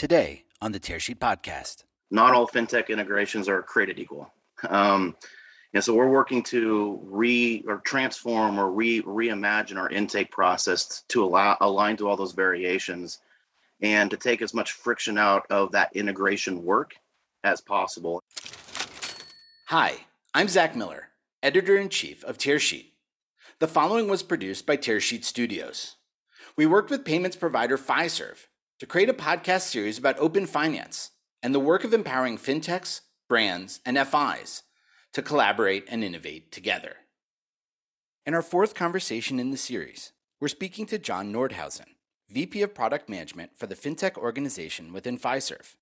Today on the Tearsheet Podcast. Not all fintech integrations are created equal. Um, and so we're working to re or transform or re reimagine our intake process to allow align to all those variations and to take as much friction out of that integration work as possible. Hi, I'm Zach Miller, editor in chief of Tearsheet. The following was produced by Tearsheet Studios. We worked with payments provider Fiserv to create a podcast series about open finance and the work of empowering fintechs, brands, and FIs to collaborate and innovate together. In our fourth conversation in the series, we're speaking to John Nordhausen, VP of Product Management for the FinTech organization within Fiserv.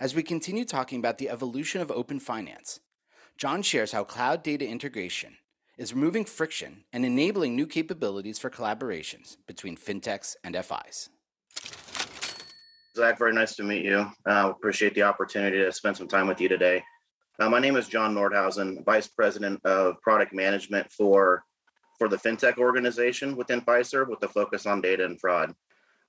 As we continue talking about the evolution of open finance, John shares how cloud data integration is removing friction and enabling new capabilities for collaborations between fintechs and FIs. Zach, very nice to meet you. Uh, appreciate the opportunity to spend some time with you today. Uh, my name is John Nordhausen, Vice President of Product Management for, for the FinTech organization within Fiserv with the focus on data and fraud.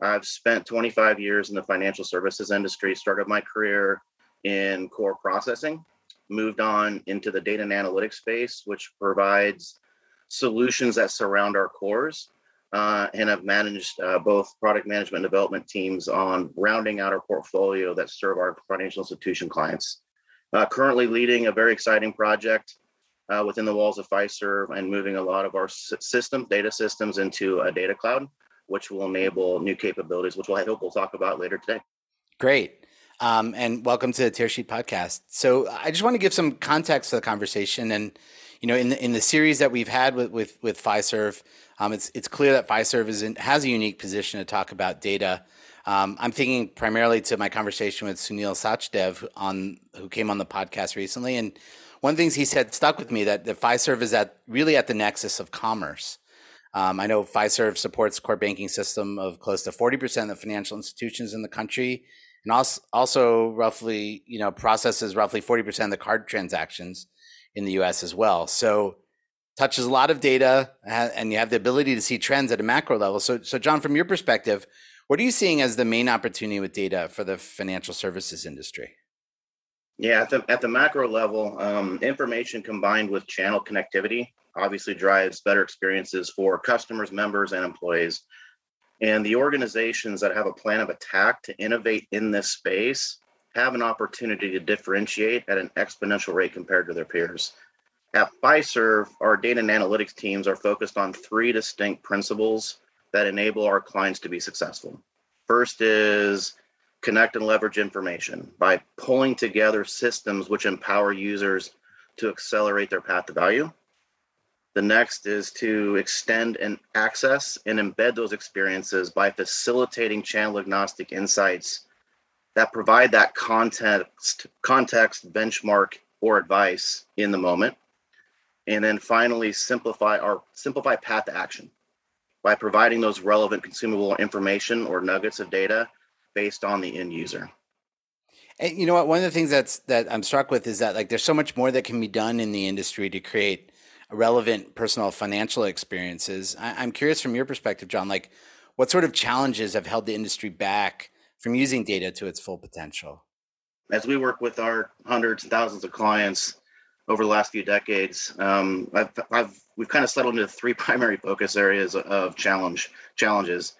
I've spent 25 years in the financial services industry, started my career in core processing, moved on into the data and analytics space, which provides solutions that surround our cores. Uh, and have managed uh, both product management and development teams on rounding out our portfolio that serve our financial institution clients. Uh, currently leading a very exciting project uh, within the walls of Fiserv and moving a lot of our systems, data systems into a data cloud which will enable new capabilities, which we'll, I hope we'll talk about later today. Great. Um, and welcome to the Tearsheet podcast. So I just want to give some context to the conversation. And, you know, in the, in the series that we've had with, with, with Fiserv, um, it's, it's clear that Fiserv is in, has a unique position to talk about data. Um, I'm thinking primarily to my conversation with Sunil Sachdev on who came on the podcast recently. And one of the things he said stuck with me that the Fiserv is at really at the nexus of commerce. Um, I know Fiserv supports core banking system of close to 40% of the financial institutions in the country, and also, also roughly, you know, processes roughly 40% of the card transactions in the U.S. as well. So touches a lot of data, and you have the ability to see trends at a macro level. So, so John, from your perspective, what are you seeing as the main opportunity with data for the financial services industry? Yeah, at the, at the macro level, um, information combined with channel connectivity obviously drives better experiences for customers, members, and employees. And the organizations that have a plan of attack to innovate in this space have an opportunity to differentiate at an exponential rate compared to their peers. At Fiserv, our data and analytics teams are focused on three distinct principles that enable our clients to be successful. First is connect and leverage information by pulling together systems which empower users to accelerate their path to value. The next is to extend and access and embed those experiences by facilitating channel agnostic insights that provide that context, context, benchmark, or advice in the moment. And then finally, simplify our simplify path to action by providing those relevant consumable information or nuggets of data based on the end user. And you know what? One of the things that's that I'm struck with is that like there's so much more that can be done in the industry to create relevant personal financial experiences. I, am curious from your perspective, John, like what sort of challenges have held the industry back from using data to its full potential? As we work with our hundreds and thousands of clients over the last few decades, um, I've, I've, we've kind of settled into three primary focus areas of challenge challenges.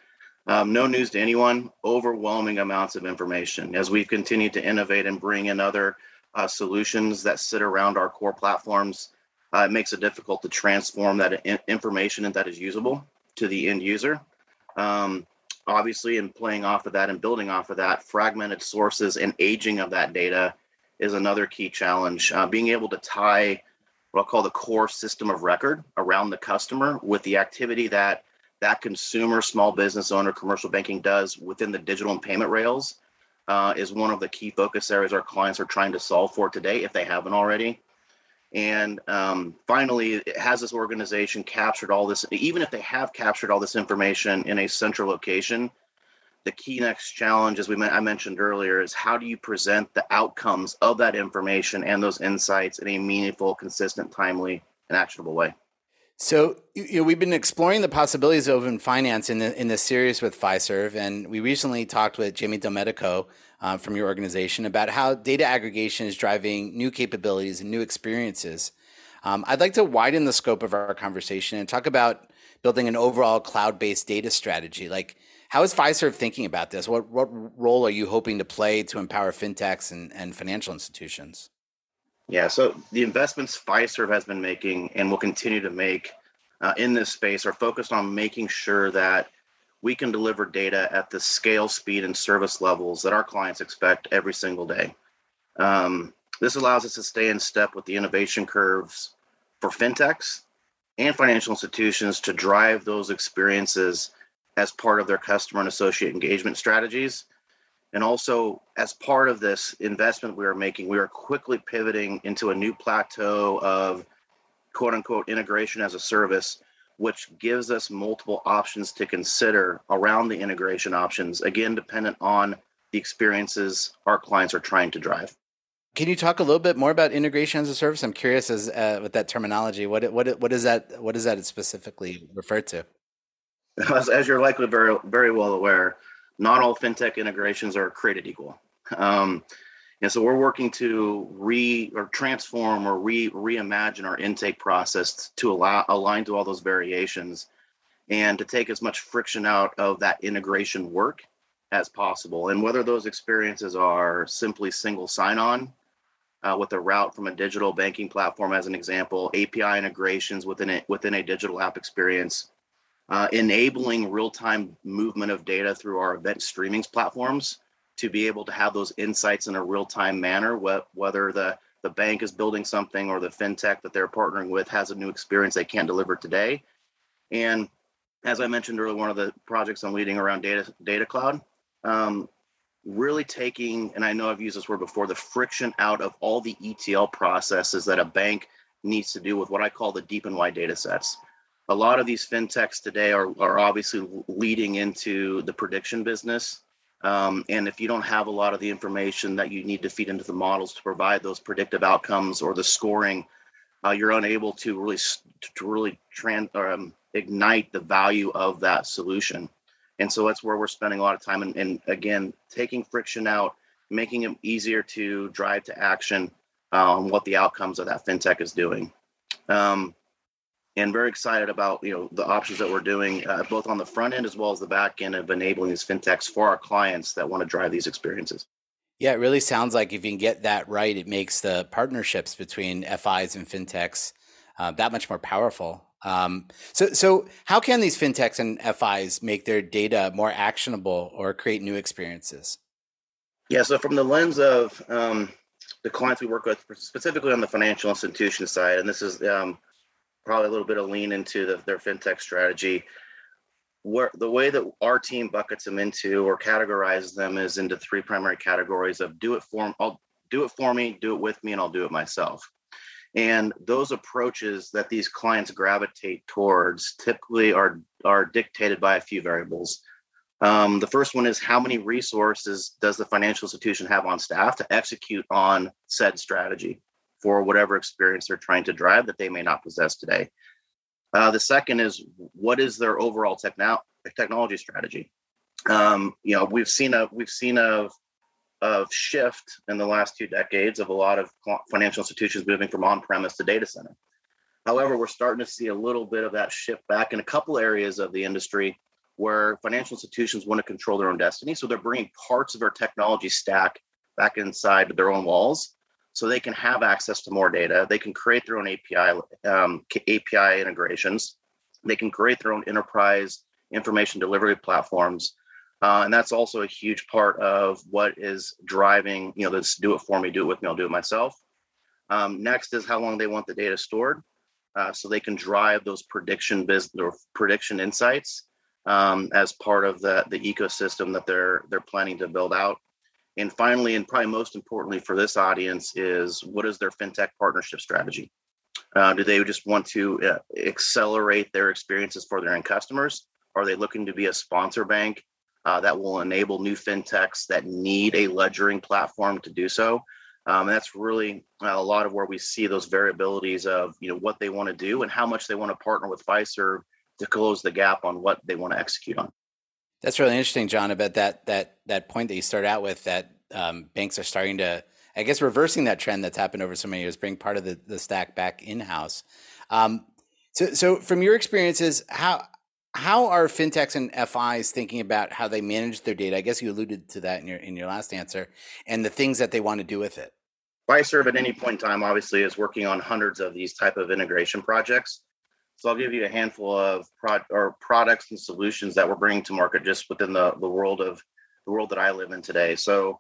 Um, no news to anyone, overwhelming amounts of information. As we've continued to innovate and bring in other uh, solutions that sit around our core platforms, uh, it makes it difficult to transform that in- information that is usable to the end user. Um, obviously, in playing off of that and building off of that, fragmented sources and aging of that data is another key challenge. Uh, being able to tie what I'll call the core system of record around the customer with the activity that that consumer, small business owner, commercial banking does within the digital and payment rails uh, is one of the key focus areas our clients are trying to solve for today, if they haven't already. And um, finally, has this organization captured all this? Even if they have captured all this information in a central location, the key next challenge, as we I mentioned earlier, is how do you present the outcomes of that information and those insights in a meaningful, consistent, timely, and actionable way? So you know, we've been exploring the possibilities of open finance in the in this series with Fiserv, and we recently talked with Jamie Delmedico uh, from your organization about how data aggregation is driving new capabilities and new experiences. Um, I'd like to widen the scope of our conversation and talk about building an overall cloud-based data strategy. Like, how is Fiserv thinking about this? What what role are you hoping to play to empower fintechs and, and financial institutions? Yeah, so the investments Fiserv has been making and will continue to make uh, in this space are focused on making sure that we can deliver data at the scale, speed, and service levels that our clients expect every single day. Um, this allows us to stay in step with the innovation curves for fintechs and financial institutions to drive those experiences as part of their customer and associate engagement strategies and also, as part of this investment we are making, we are quickly pivoting into a new plateau of quote unquote integration as a service, which gives us multiple options to consider around the integration options, again, dependent on the experiences our clients are trying to drive. Can you talk a little bit more about integration as a service? I'm curious as uh, with that terminology. What what what is that? What does that specifically refer to? As, as you're likely very very well aware, not all fintech integrations are created equal. Um, and so we're working to re or transform or re reimagine our intake process to allow align to all those variations and to take as much friction out of that integration work as possible. And whether those experiences are simply single sign on uh, with a route from a digital banking platform, as an example, API integrations within it within a digital app experience, uh, enabling real-time movement of data through our event streaming platforms to be able to have those insights in a real-time manner wh- whether the the bank is building something or the fintech that they're partnering with has a new experience they can't deliver today and as i mentioned earlier one of the projects i'm leading around data data cloud um, really taking and i know i've used this word before the friction out of all the etl processes that a bank needs to do with what i call the deep and wide data sets a lot of these fintechs today are, are obviously leading into the prediction business. Um, and if you don't have a lot of the information that you need to feed into the models to provide those predictive outcomes or the scoring, uh, you're unable to really to really trans, um, ignite the value of that solution. And so that's where we're spending a lot of time. And, and again, taking friction out, making it easier to drive to action on um, what the outcomes of that fintech is doing. Um, and very excited about you know the options that we're doing uh, both on the front end as well as the back end of enabling these fintechs for our clients that want to drive these experiences. Yeah, it really sounds like if you can get that right, it makes the partnerships between FIs and fintechs uh, that much more powerful. Um, so, so how can these fintechs and FIs make their data more actionable or create new experiences? Yeah, so from the lens of um, the clients we work with, specifically on the financial institution side, and this is um, probably a little bit of lean into the, their fintech strategy. Where the way that our team buckets them into or categorizes them is into three primary categories of do it for I'll do it for me, do it with me, and I'll do it myself. And those approaches that these clients gravitate towards typically are are dictated by a few variables. Um, the first one is how many resources does the financial institution have on staff to execute on said strategy? For whatever experience they're trying to drive that they may not possess today. Uh, the second is what is their overall techno- technology strategy? Um, you know, we've seen a we've seen a of shift in the last two decades of a lot of financial institutions moving from on-premise to data center. However, we're starting to see a little bit of that shift back in a couple areas of the industry where financial institutions want to control their own destiny. So they're bringing parts of their technology stack back inside their own walls so they can have access to more data. They can create their own API um, API integrations. They can create their own enterprise information delivery platforms, uh, and that's also a huge part of what is driving you know this do it for me, do it with me, I'll do it myself. Um, next is how long they want the data stored, uh, so they can drive those prediction business or prediction insights um, as part of the the ecosystem that they're they're planning to build out. And finally, and probably most importantly for this audience, is what is their fintech partnership strategy? Uh, do they just want to uh, accelerate their experiences for their end customers? Are they looking to be a sponsor bank uh, that will enable new fintechs that need a ledgering platform to do so? Um, and that's really a lot of where we see those variabilities of you know what they want to do and how much they want to partner with Fiserv to close the gap on what they want to execute on. That's really interesting, John. About that that that point that you start out with that um, banks are starting to, I guess, reversing that trend that's happened over so many years, bring part of the, the stack back in house. Um, so, so from your experiences, how how are fintechs and FIs thinking about how they manage their data? I guess you alluded to that in your in your last answer, and the things that they want to do with it. Fiserv at any point in time, obviously, is working on hundreds of these type of integration projects. So I'll give you a handful of pro- or products and solutions that we're bringing to market just within the, the world of the world that I live in today. So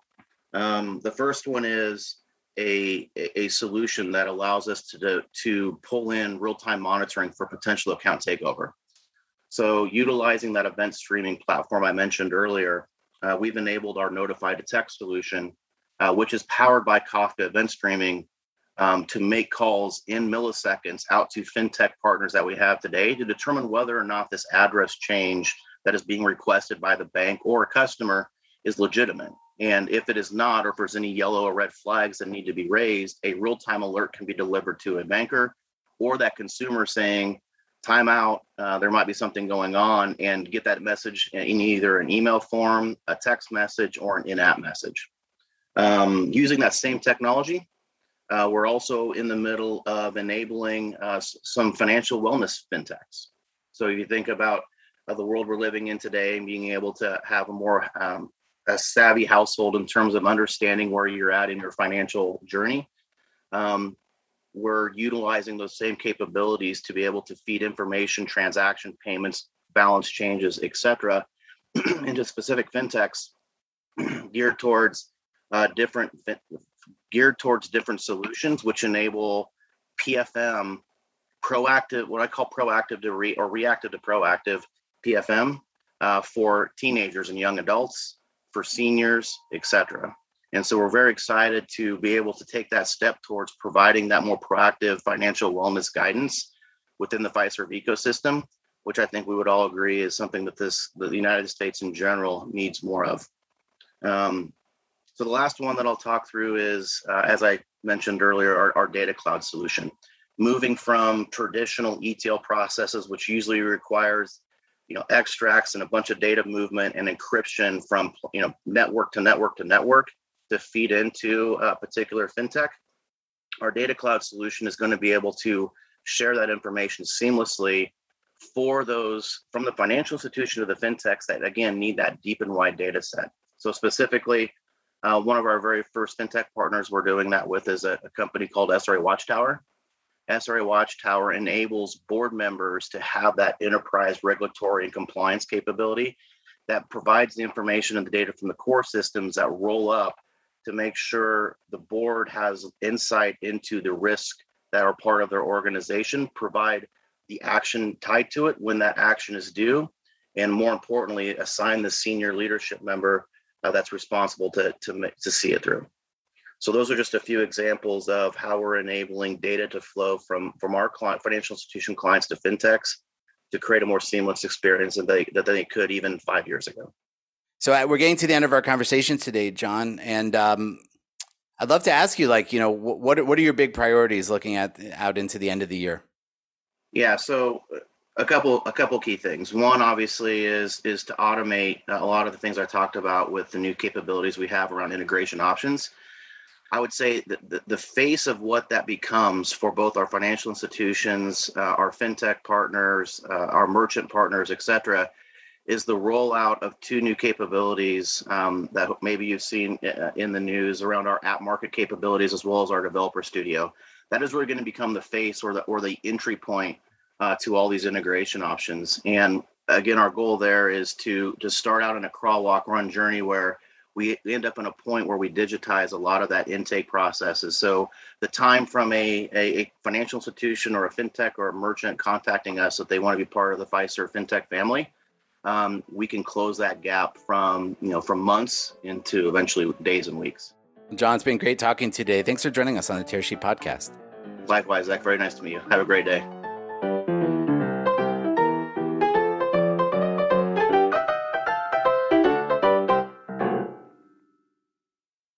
um, the first one is a, a solution that allows us to, to pull in real-time monitoring for potential account takeover. So utilizing that event streaming platform I mentioned earlier, uh, we've enabled our Notify Detect solution, uh, which is powered by Kafka event streaming um, to make calls in milliseconds out to fintech partners that we have today to determine whether or not this address change that is being requested by the bank or a customer is legitimate. And if it is not, or if there's any yellow or red flags that need to be raised, a real time alert can be delivered to a banker or that consumer saying, time out, uh, there might be something going on, and get that message in either an email form, a text message, or an in app message. Um, using that same technology, uh, we're also in the middle of enabling uh, some financial wellness fintechs. So if you think about uh, the world we're living in today and being able to have a more um, a savvy household in terms of understanding where you're at in your financial journey. Um, we're utilizing those same capabilities to be able to feed information, transaction payments, balance changes, etc., into specific fintechs geared towards uh, different geared towards different solutions, which enable PFM proactive, what I call proactive to re or reactive to proactive PFM uh, for teenagers and young adults for seniors, etc. And so we're very excited to be able to take that step towards providing that more proactive financial wellness guidance within the Fiserv ecosystem, which I think we would all agree is something that this the United States in general needs more of. Um, so the last one that I'll talk through is, uh, as I mentioned earlier, our, our data cloud solution. Moving from traditional ETL processes, which usually requires you know extracts and a bunch of data movement and encryption from you know network to network to network to feed into a particular fintech our data cloud solution is going to be able to share that information seamlessly for those from the financial institution to the fintechs that again need that deep and wide data set so specifically uh, one of our very first fintech partners we're doing that with is a, a company called sra watchtower. SRA Watchtower enables board members to have that enterprise regulatory and compliance capability that provides the information and the data from the core systems that roll up to make sure the board has insight into the risk that are part of their organization, provide the action tied to it when that action is due, and more importantly, assign the senior leadership member uh, that's responsible to, to, to see it through. So those are just a few examples of how we're enabling data to flow from from our client, financial institution clients to fintechs to create a more seamless experience than they that they could even five years ago. So uh, we're getting to the end of our conversation today, John, and um, I'd love to ask you, like, you know, what what are your big priorities looking at out into the end of the year? Yeah, so uh, a couple a couple key things. One, obviously, is is to automate a lot of the things I talked about with the new capabilities we have around integration options. I would say that the, the face of what that becomes for both our financial institutions, uh, our fintech partners, uh, our merchant partners, et cetera, is the rollout of two new capabilities um, that maybe you've seen uh, in the news around our app market capabilities as well as our developer studio. That is really going to become the face or the or the entry point uh, to all these integration options. And again, our goal there is to to start out in a crawl, walk, run journey where we end up in a point where we digitize a lot of that intake processes. So the time from a, a, a, financial institution or a fintech or a merchant contacting us that they want to be part of the Fiserv fintech family, um, we can close that gap from you know from months into eventually days and weeks. John, it's been great talking today. Thanks for joining us on the Tearsheet podcast. Likewise, Zach. Very nice to meet you. Have a great day.